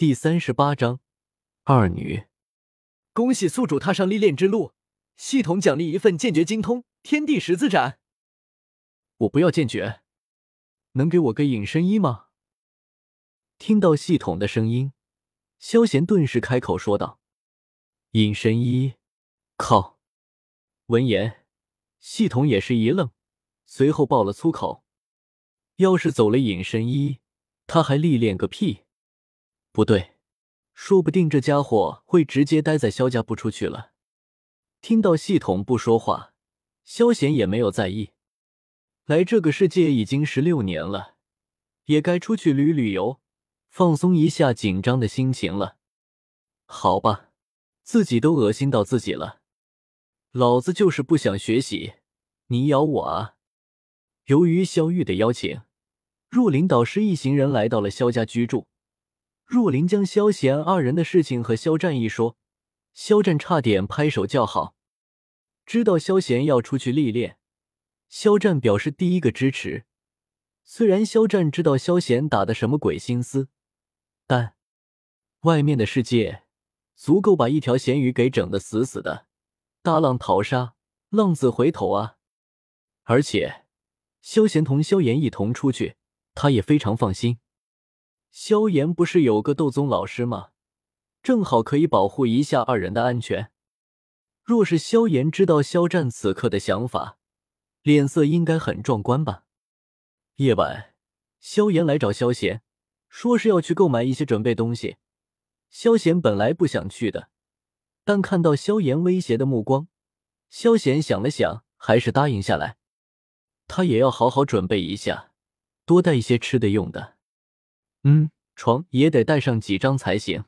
第三十八章二女。恭喜宿主踏上历练之路，系统奖励一份剑诀精通天地十字斩。我不要剑诀，能给我个隐身衣吗？听到系统的声音，萧贤顿时开口说道：“隐身衣，靠！”闻言，系统也是一愣，随后爆了粗口：“要是走了隐身衣，他还历练个屁！不对，说不定这家伙会直接待在萧家不出去了。”听到系统不说话，萧贤也没有在意。来这个世界已经十六年了，也该出去旅旅游。放松一下紧张的心情了，好吧，自己都恶心到自己了，老子就是不想学习，你咬我啊！由于萧玉的邀请，若琳导师一行人来到了萧家居住。若琳将萧贤二人的事情和萧战一说，萧战差点拍手叫好。知道萧贤要出去历练，萧战表示第一个支持。虽然肖战知道萧贤打的什么鬼心思。但外面的世界足够把一条咸鱼给整得死死的，大浪淘沙，浪子回头啊！而且萧贤同萧炎一同出去，他也非常放心。萧炎不是有个斗宗老师吗？正好可以保护一下二人的安全。若是萧炎知道萧战此刻的想法，脸色应该很壮观吧？夜晚，萧炎来找萧贤。说是要去购买一些准备东西，萧贤本来不想去的，但看到萧炎威胁的目光，萧贤想了想，还是答应下来。他也要好好准备一下，多带一些吃的用的。嗯，床也得带上几张才行。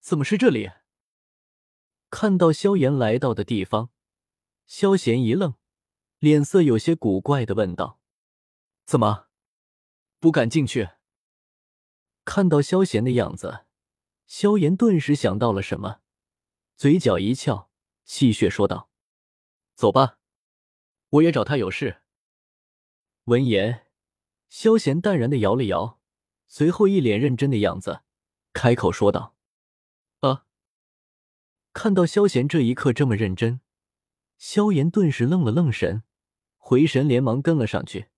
怎么是这里？看到萧炎来到的地方，萧贤一愣，脸色有些古怪的问道：“怎么不敢进去？”看到萧贤的样子，萧炎顿时想到了什么，嘴角一翘，戏谑说道：“走吧，我也找他有事。”闻言，萧贤淡然的摇了摇，随后一脸认真的样子，开口说道：“啊！”看到萧贤这一刻这么认真，萧炎顿时愣了愣神，回神连忙跟了上去。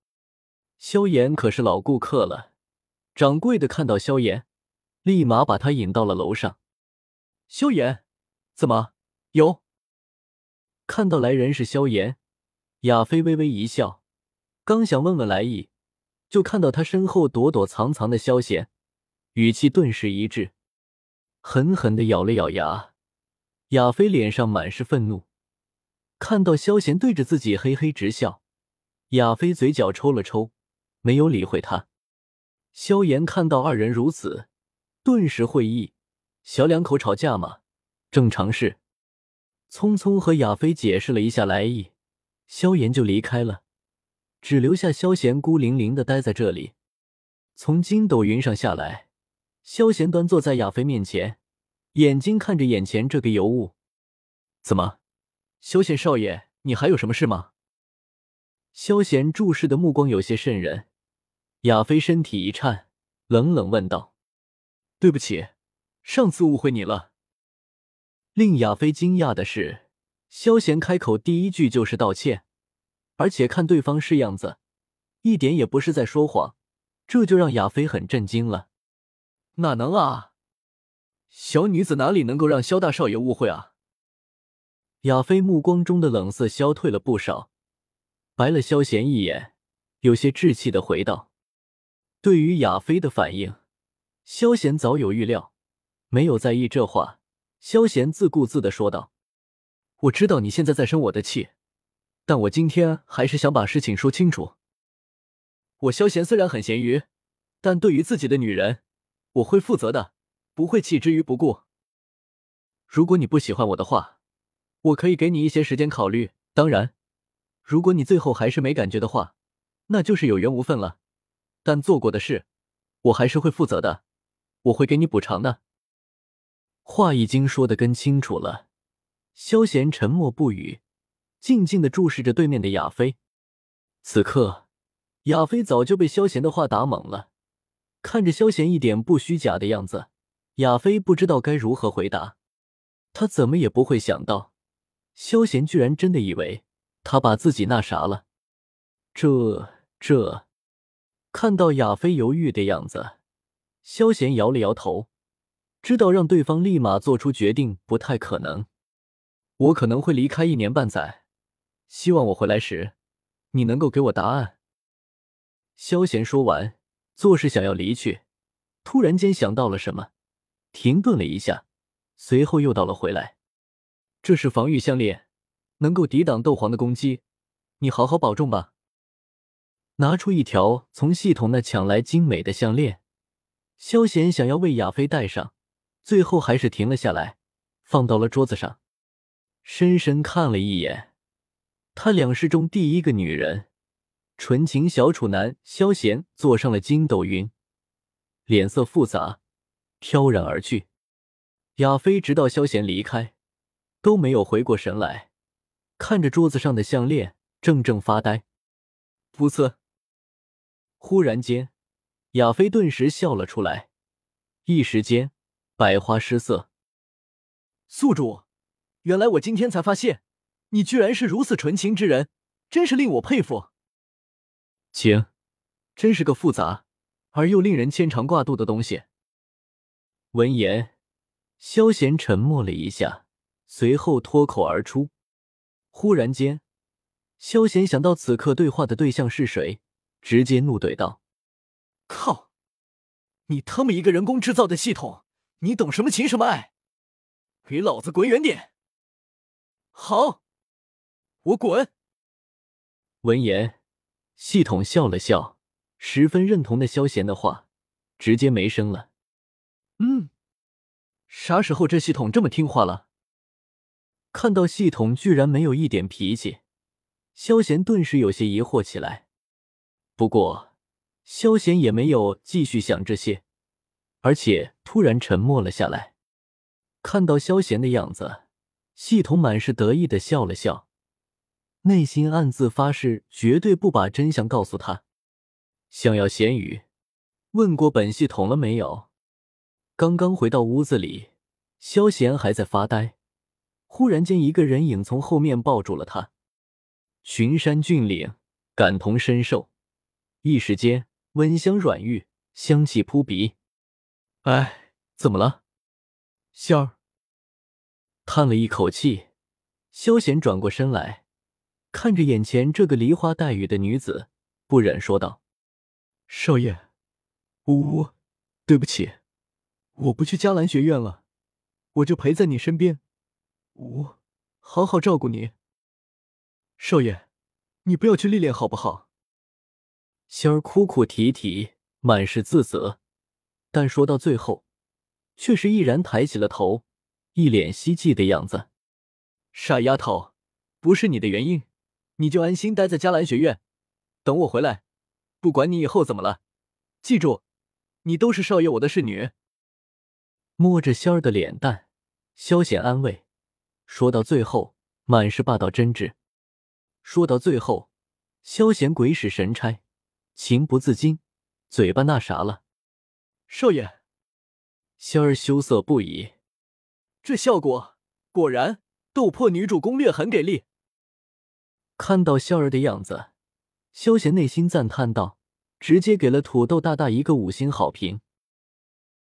萧炎可是老顾客了。掌柜的看到萧炎，立马把他引到了楼上。萧炎，怎么有？看到来人是萧炎，亚飞微微一笑，刚想问问来意，就看到他身后躲躲藏藏的萧贤，语气顿时一滞，狠狠的咬了咬牙。亚飞脸上满是愤怒，看到萧贤对着自己嘿嘿直笑，亚飞嘴角抽了抽，没有理会他。萧炎看到二人如此，顿时会意，小两口吵架嘛，正常事。匆匆和亚飞解释了一下来意，萧炎就离开了，只留下萧贤孤零零的待在这里。从筋斗云上下来，萧贤端坐在亚飞面前，眼睛看着眼前这个尤物。怎么，萧贤少爷，你还有什么事吗？萧贤注视的目光有些渗人。亚飞身体一颤，冷冷问道：“对不起，上次误会你了。”令亚飞惊讶的是，萧贤开口第一句就是道歉，而且看对方是样子，一点也不是在说谎，这就让亚飞很震惊了。哪能啊？小女子哪里能够让萧大少爷误会啊？亚飞目光中的冷色消退了不少，白了萧贤一眼，有些稚气的回道。对于亚飞的反应，萧贤早有预料，没有在意这话。萧贤自顾自的说道：“我知道你现在在生我的气，但我今天还是想把事情说清楚。我萧贤虽然很咸鱼，但对于自己的女人，我会负责的，不会弃之于不顾。如果你不喜欢我的话，我可以给你一些时间考虑。当然，如果你最后还是没感觉的话，那就是有缘无分了。”但做过的事，我还是会负责的，我会给你补偿的。话已经说得更清楚了，萧贤沉默不语，静静的注视着对面的亚飞。此刻，亚飞早就被萧贤的话打懵了，看着萧贤一点不虚假的样子，亚飞不知道该如何回答，他怎么也不会想到，萧贤居然真的以为他把自己那啥了。这这，看到亚飞犹豫的样子，萧贤摇了摇头，知道让对方立马做出决定不太可能。我可能会离开一年半载，希望我回来时，你能够给我答案。萧贤说完，做事想要离去，突然间想到了什么，停顿了一下，随后又倒了回来。这是防御项链，能够抵挡斗皇的攻击，你好好保重吧。拿出一条从系统那抢来精美的项链，萧贤想要为亚飞戴上，最后还是停了下来，放到了桌子上。深深看了一眼，他两世中第一个女人，纯情小处男萧贤坐上了筋斗云，脸色复杂，飘然而去。亚飞直到萧贤离开，都没有回过神来，看着桌子上的项链，怔怔发呆。噗呲！忽然间，亚飞顿时笑了出来，一时间百花失色。宿主。原来我今天才发现，你居然是如此纯情之人，真是令我佩服。情，真是个复杂而又令人牵肠挂肚的东西。闻言，萧贤沉默了一下，随后脱口而出。忽然间，萧贤想到此刻对话的对象是谁，直接怒怼道：“靠！你他妈一个人工制造的系统，你懂什么情什么爱？给老子滚远点！”好，我滚。闻言，系统笑了笑，十分认同的萧贤的话，直接没声了。嗯，啥时候这系统这么听话了？看到系统居然没有一点脾气，萧贤顿时有些疑惑起来。不过，萧贤也没有继续想这些，而且突然沉默了下来。看到萧贤的样子。系统满是得意的笑了笑，内心暗自发誓绝对不把真相告诉他。想要咸鱼，问过本系统了没有？刚刚回到屋子里，萧贤还在发呆，忽然间一个人影从后面抱住了他。群山峻岭，感同身受，一时间温香软玉，香气扑鼻。哎，怎么了，仙儿？叹了一口气，萧贤转过身来，看着眼前这个梨花带雨的女子，不忍说道：“少爷，呜呜对不起，我不去迦兰学院了，我就陪在你身边，我好好照顾你。少爷，你不要去历练好不好？”仙儿哭哭啼啼，满是自责，但说到最后，却是毅然抬起了头。一脸希冀的样子，傻丫头，不是你的原因，你就安心待在迦兰学院，等我回来，不管你以后怎么了，记住，你都是少爷我的侍女。摸着仙儿的脸蛋，萧显安慰，说到最后满是霸道真挚。说到最后，萧显鬼使神差，情不自禁，嘴巴那啥了。少爷，仙儿羞涩不已。这效果果然，斗破女主攻略很给力。看到笑儿的样子，萧贤内心赞叹道，直接给了土豆大大一个五星好评。